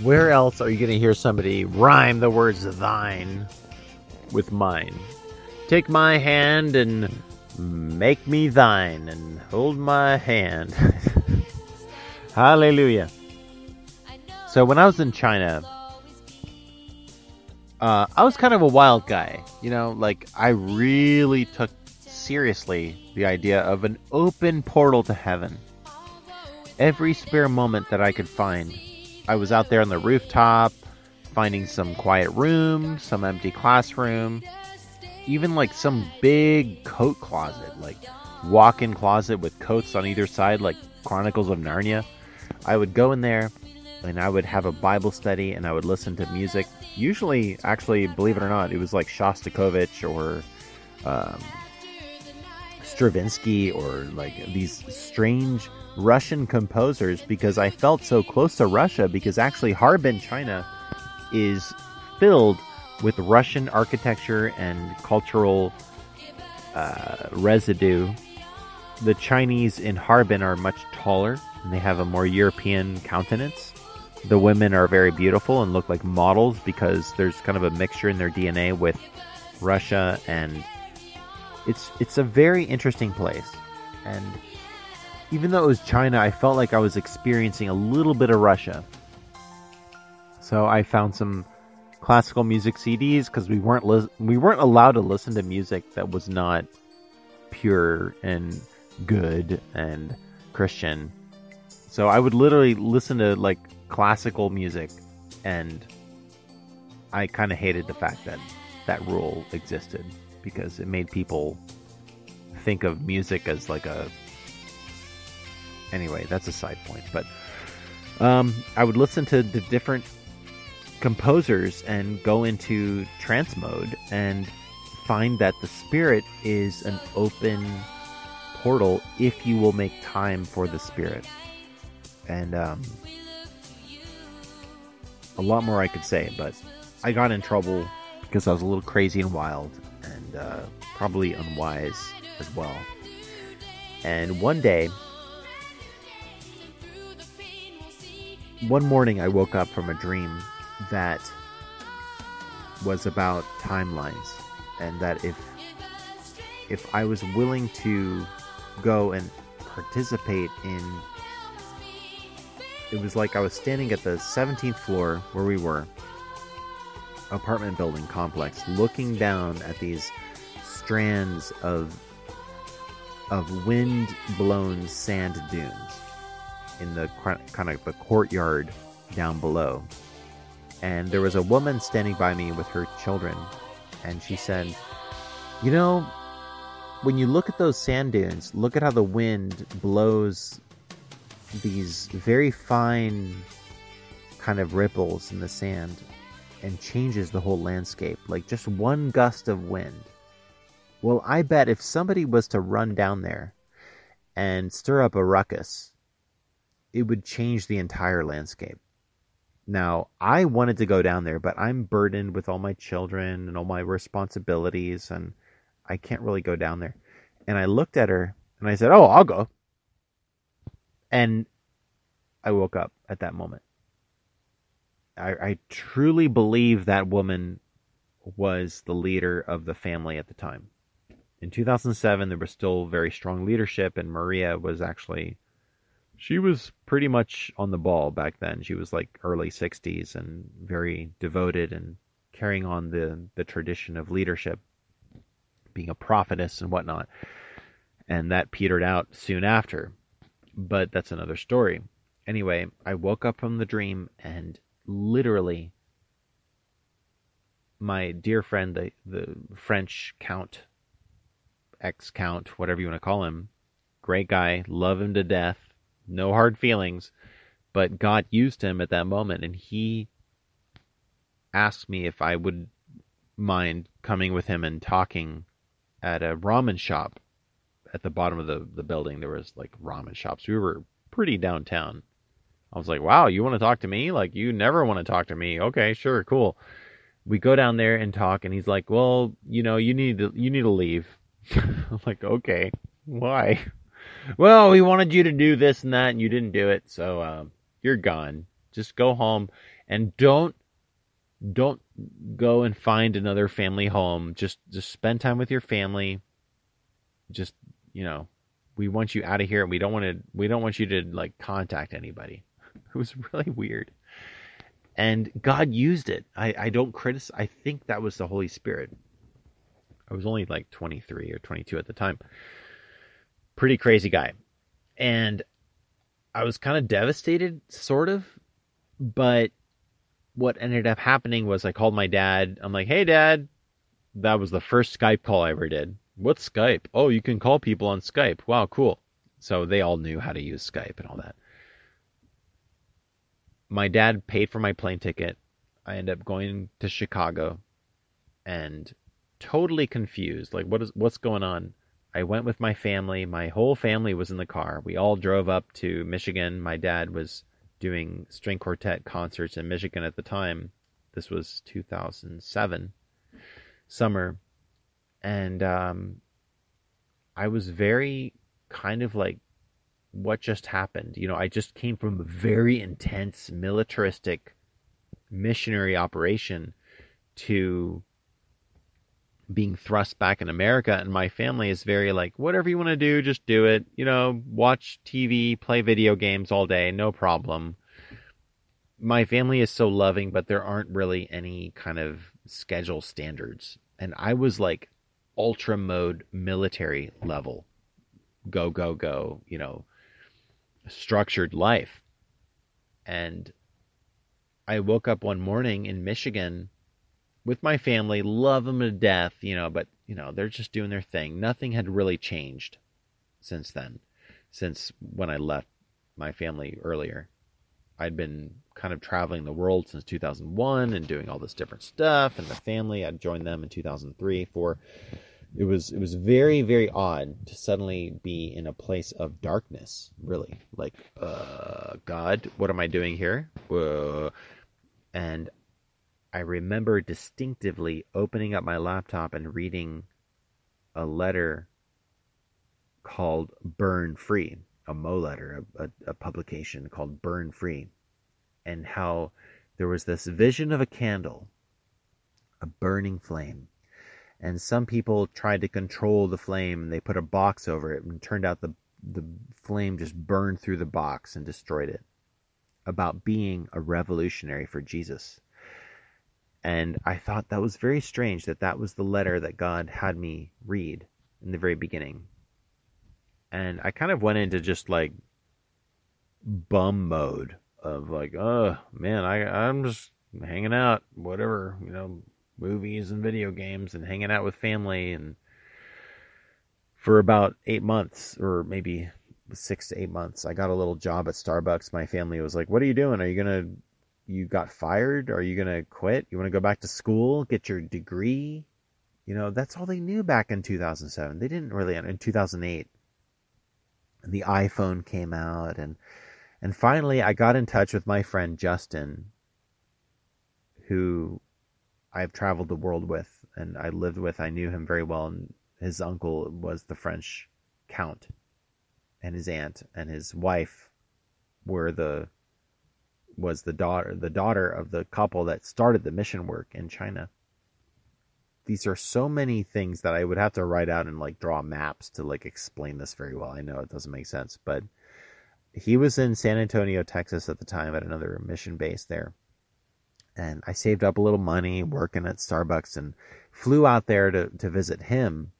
Where else are you going to hear somebody rhyme the words thine with mine? Take my hand and make me thine and hold my hand. Hallelujah. So when I was in China, uh, I was kind of a wild guy. You know, like I really took seriously the idea of an open portal to heaven. Every spare moment that I could find, I was out there on the rooftop, finding some quiet room, some empty classroom, even like some big coat closet, like walk-in closet with coats on either side, like Chronicles of Narnia. I would go in there and I would have a Bible study and I would listen to music. Usually, actually, believe it or not, it was like Shostakovich or um, Stravinsky or like these strange Russian composers because I felt so close to Russia because actually Harbin, China is filled with Russian architecture and cultural uh, residue. The Chinese in Harbin are much taller and they have a more European countenance. The women are very beautiful and look like models because there's kind of a mixture in their DNA with Russia and it's it's a very interesting place. And even though it was China, I felt like I was experiencing a little bit of Russia. So I found some classical music CDs because we weren't lis- we weren't allowed to listen to music that was not pure and good and Christian. So I would literally listen to like classical music, and I kind of hated the fact that that rule existed because it made people think of music as like a anyway that's a side point but um, i would listen to the different composers and go into trance mode and find that the spirit is an open portal if you will make time for the spirit. And um, a lot more i could say but i got in trouble because i was a little crazy and wild and uh, probably unwise as well. And one day one morning I woke up from a dream that was about timelines and that if if I was willing to go and participate in it was like I was standing at the 17th floor where we were apartment building complex looking down at these strands of of wind blown sand dunes in the kind of the courtyard down below. And there was a woman standing by me with her children, and she said, You know, when you look at those sand dunes, look at how the wind blows these very fine kind of ripples in the sand and changes the whole landscape, like just one gust of wind. Well, I bet if somebody was to run down there and stir up a ruckus, it would change the entire landscape. Now, I wanted to go down there, but I'm burdened with all my children and all my responsibilities, and I can't really go down there. And I looked at her and I said, Oh, I'll go. And I woke up at that moment. I, I truly believe that woman was the leader of the family at the time. In 2007, there was still very strong leadership, and Maria was actually she was pretty much on the ball back then. She was like early 60s and very devoted and carrying on the, the tradition of leadership, being a prophetess and whatnot. And that petered out soon after. But that's another story. Anyway, I woke up from the dream and literally my dear friend, the, the French count, ex count, whatever you want to call him, great guy, love him to death no hard feelings, but God used him at that moment, and he asked me if I would mind coming with him and talking at a ramen shop at the bottom of the, the building. There was like ramen shops. We were pretty downtown. I was like, wow, you want to talk to me? Like, you never want to talk to me. Okay, sure, cool. We go down there and talk, and he's like, well, you know, you need to, you need to leave. I'm like, okay, why? Well, we wanted you to do this and that, and you didn't do it, so um, you're gone. Just go home and don't don't go and find another family home. Just just spend time with your family. Just you know, we want you out of here, and we don't want to we don't want you to like contact anybody. It was really weird. And God used it. I, I don't criticize. I think that was the Holy Spirit. I was only like 23 or 22 at the time pretty crazy guy. And I was kind of devastated, sort of. But what ended up happening was I called my dad. I'm like, hey, dad. That was the first Skype call I ever did. What's Skype? Oh, you can call people on Skype. Wow, cool. So they all knew how to use Skype and all that. My dad paid for my plane ticket. I end up going to Chicago and totally confused. Like, what is what's going on? I went with my family. My whole family was in the car. We all drove up to Michigan. My dad was doing string quartet concerts in Michigan at the time, This was 2007 summer, and um, I was very kind of like, what just happened? You know, I just came from a very intense militaristic missionary operation to being thrust back in America and my family is very like whatever you want to do just do it. You know watch TV play video games all day no problem. My family is so loving but there aren't really any kind of schedule standards. And I was like ultra mode military level. Go go go you know structured life. And I woke up one morning in Michigan with my family, love them to death, you know, but, you know, they're just doing their thing. Nothing had really changed since then, since when I left my family earlier. I'd been kind of traveling the world since 2001 and doing all this different stuff and the family I'd joined them in 2003 for it was it was very very odd to suddenly be in a place of darkness really like uh god what am i doing here uh, and I remember distinctively opening up my laptop and reading a letter called Burn Free, a Mo letter, a, a, a, publication called Burn Free, and how there was this vision of a candle, a burning flame. And some people tried to control the flame and they put a box over it and turned out the the flame just burned through the box and destroyed it. About being a revolutionary for Jesus and I thought that was very strange that that was the letter that God had me read in the very beginning. And I kind of went into just like bum mode of like, oh man, I I'm just hanging out, whatever, you know, movies and video games and hanging out with family and for about 8 months or maybe 6 to 8 months, I got a little job at Starbucks. My family was like, "What are you doing? Are you to you got fired? Are you going to quit? You want to go back to school, get your degree? You know, that's all they knew back in 2007. They didn't really in 2008. The iPhone came out and and finally I got in touch with my friend Justin who I've traveled the world with and I lived with. I knew him very well and his uncle was the French count and his aunt and his wife were the was the daughter the daughter of the couple that started the mission work in China. These are so many things that I would have to write out and like draw maps to like explain this very well. I know it doesn't make sense, but he was in San Antonio, Texas at the time at another mission base there. And I saved up a little money working at Starbucks and flew out there to, to visit him,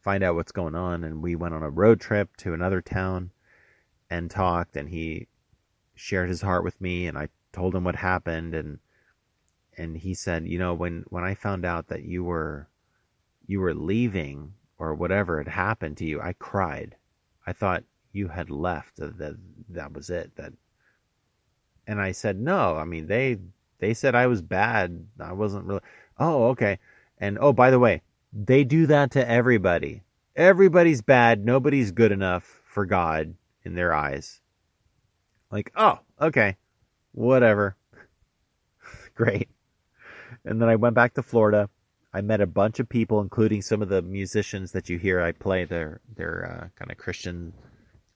find out what's going on. And we went on a road trip to another town and talked. And he shared his heart with me and I told him what happened and and he said, you know, when when I found out that you were you were leaving or whatever had happened to you, I cried. I thought you had left that that, was it that and I said, "No, I mean they they said I was bad. I wasn't really Oh, okay. And oh, by the way, they do that to everybody. Everybody's bad. Nobody's good enough for God in their eyes. Like, oh, okay, whatever. Great. And then I went back to Florida. I met a bunch of people, including some of the musicians that you hear I play their their uh, kind of Christian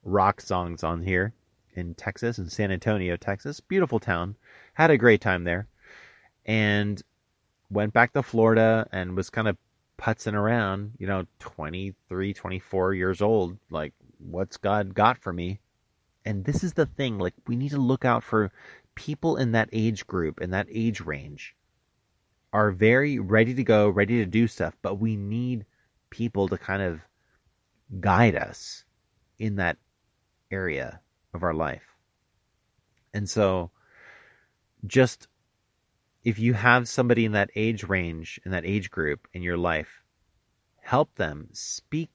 rock songs on here in Texas, in San Antonio, Texas. Beautiful town. Had a great time there. And went back to Florida and was kind of putzing around, you know, 23, 24 years old. Like, what's God got for me? And this is the thing like we need to look out for people in that age group in that age range are very ready to go ready to do stuff but we need people to kind of guide us in that area of our life. And so just if you have somebody in that age range in that age group in your life help them speak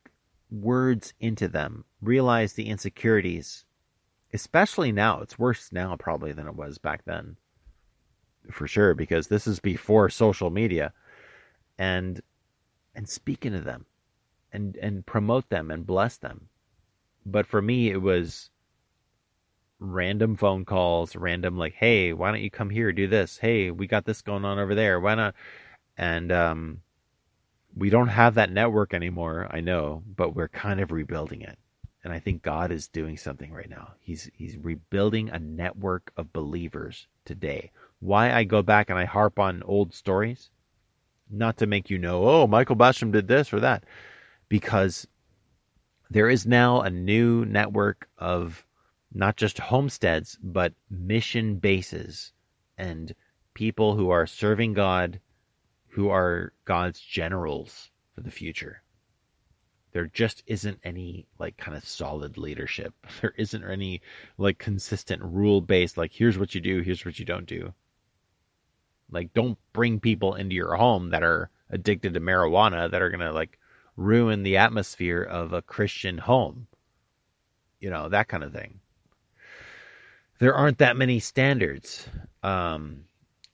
words into them realize the insecurities especially now. It's worse now probably than it was back then, for sure, because this is before social media, and and speaking to them, and and promote them and bless them. But for me, it was random phone calls, random like, hey, why don't you come here, do this? Hey, we got this going on over there. Why not? And um, we don't have that network anymore. I know, but we're kind of rebuilding it. And I think God is doing something right now. He's he's rebuilding a network of believers today. Why I go back and I harp on old stories? Not to make you know, oh, Michael Basham did this or that, because there is now a new network of not just homesteads, but mission bases and people who are serving God, who are God's generals for the future. There just isn't any like kind of solid leadership. There isn't any like consistent rule based, like here's what you do, here's what you don't do. Like don't bring people into your home that are addicted to marijuana that are going to like ruin the atmosphere of a Christian home. You know, that kind of thing. There aren't that many standards. Um,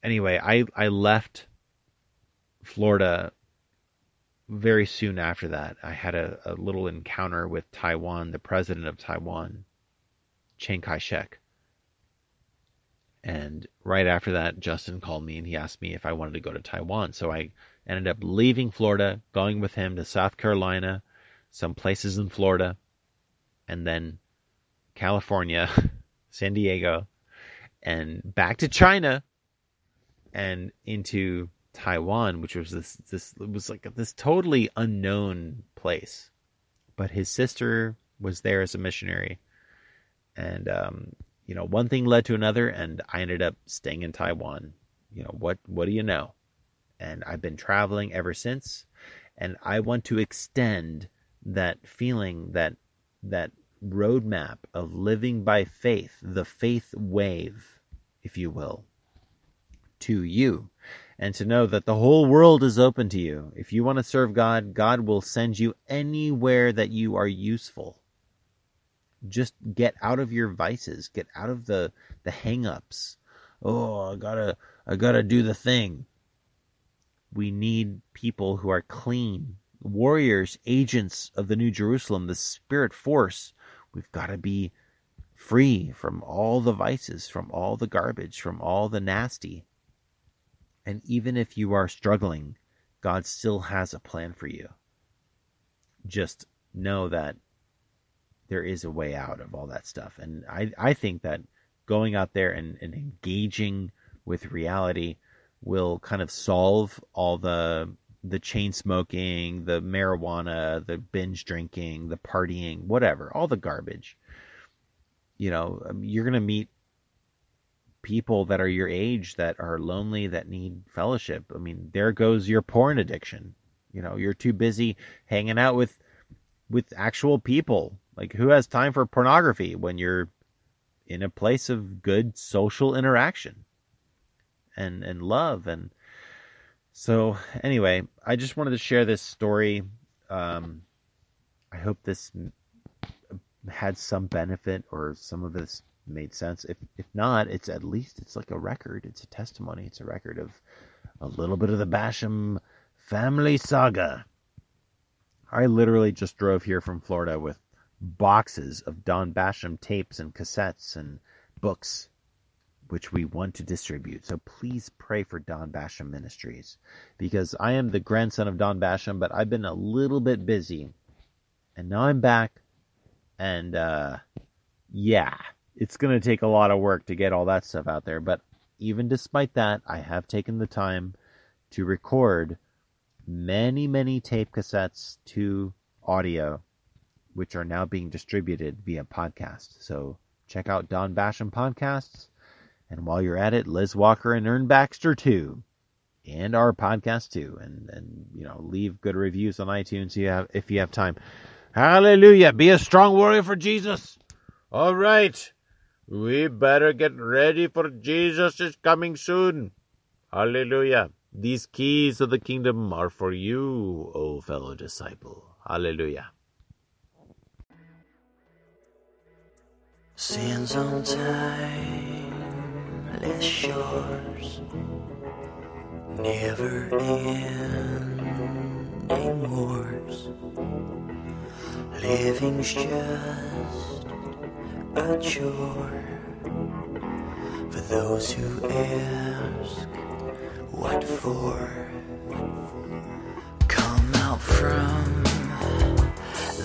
anyway, I, I left Florida very soon after that. I had a, a little encounter with Taiwan, the president of Taiwan, Chiang Kai shek. And right after that, Justin called me and he asked me if I wanted to go to Taiwan. So I ended up leaving Florida, going with him to South Carolina, some places in Florida, and then California, San Diego, and back to China and into Taiwan, which was this this was like this totally unknown place. But his sister was there as a missionary. And um, you know, one thing led to another and I ended up staying in Taiwan. You know, what what do you know? and I've been traveling ever since. And I want to extend that feeling, that that roadmap of living by faith, the faith wave, if you will, to you. And to know that the whole world is open to you. If you want to serve God, God will send you anywhere that you are useful. Just get out of your vices, get out of the the hang-ups. Oh, I gotta I gotta do the thing we need people who are clean, warriors, agents of the New Jerusalem, the spirit force. We've got to be free from all the vices, from all the garbage, from all the nasty. And even if you are struggling, God still has a plan for you. Just know that there is a way out of all that stuff. And I, I think that going out there and, and engaging with reality will kind of solve all the the chain smoking, the marijuana, the binge drinking, the partying, whatever, all the garbage. You know, um, you're going to meet people that are your age that are lonely that need fellowship. I mean, there goes your porn addiction. You know, you're too busy hanging out with with actual people. Like who has time for pornography when you're in a place of good social interaction? and and love and so anyway i just wanted to share this story um, i hope this had some benefit or some of this made sense if if not it's at least it's like a record it's a testimony it's a record of a little bit of the basham family saga i literally just drove here from florida with boxes of don basham tapes and cassettes and books which we want to distribute. So please pray for Don Basham Ministries because I am the grandson of Don Basham, but I've been a little bit busy. And now I'm back. And uh, yeah, it's going to take a lot of work to get all that stuff out there. But even despite that, I have taken the time to record many, many tape cassettes to audio, which are now being distributed via podcast. So check out Don Basham Podcasts and while you're at it, Liz Walker and Ern Baxter too. And our podcast too. And and you know, leave good reviews on iTunes if you have if you have time. Hallelujah. Be a strong warrior for Jesus. All right. We better get ready for Jesus is coming soon. Hallelujah. These keys of the kingdom are for you, O fellow disciple. Hallelujah. Sands on timeless shores, never ending wars. Living's just a chore for those who ask what for. Come out from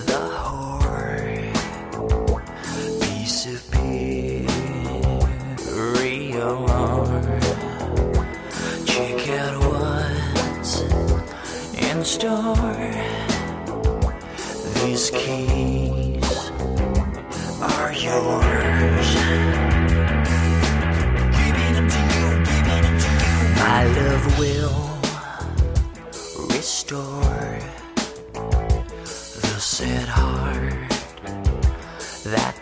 the whore, be superior. Check out what's in store. These keys yours. My love will restore the sad heart that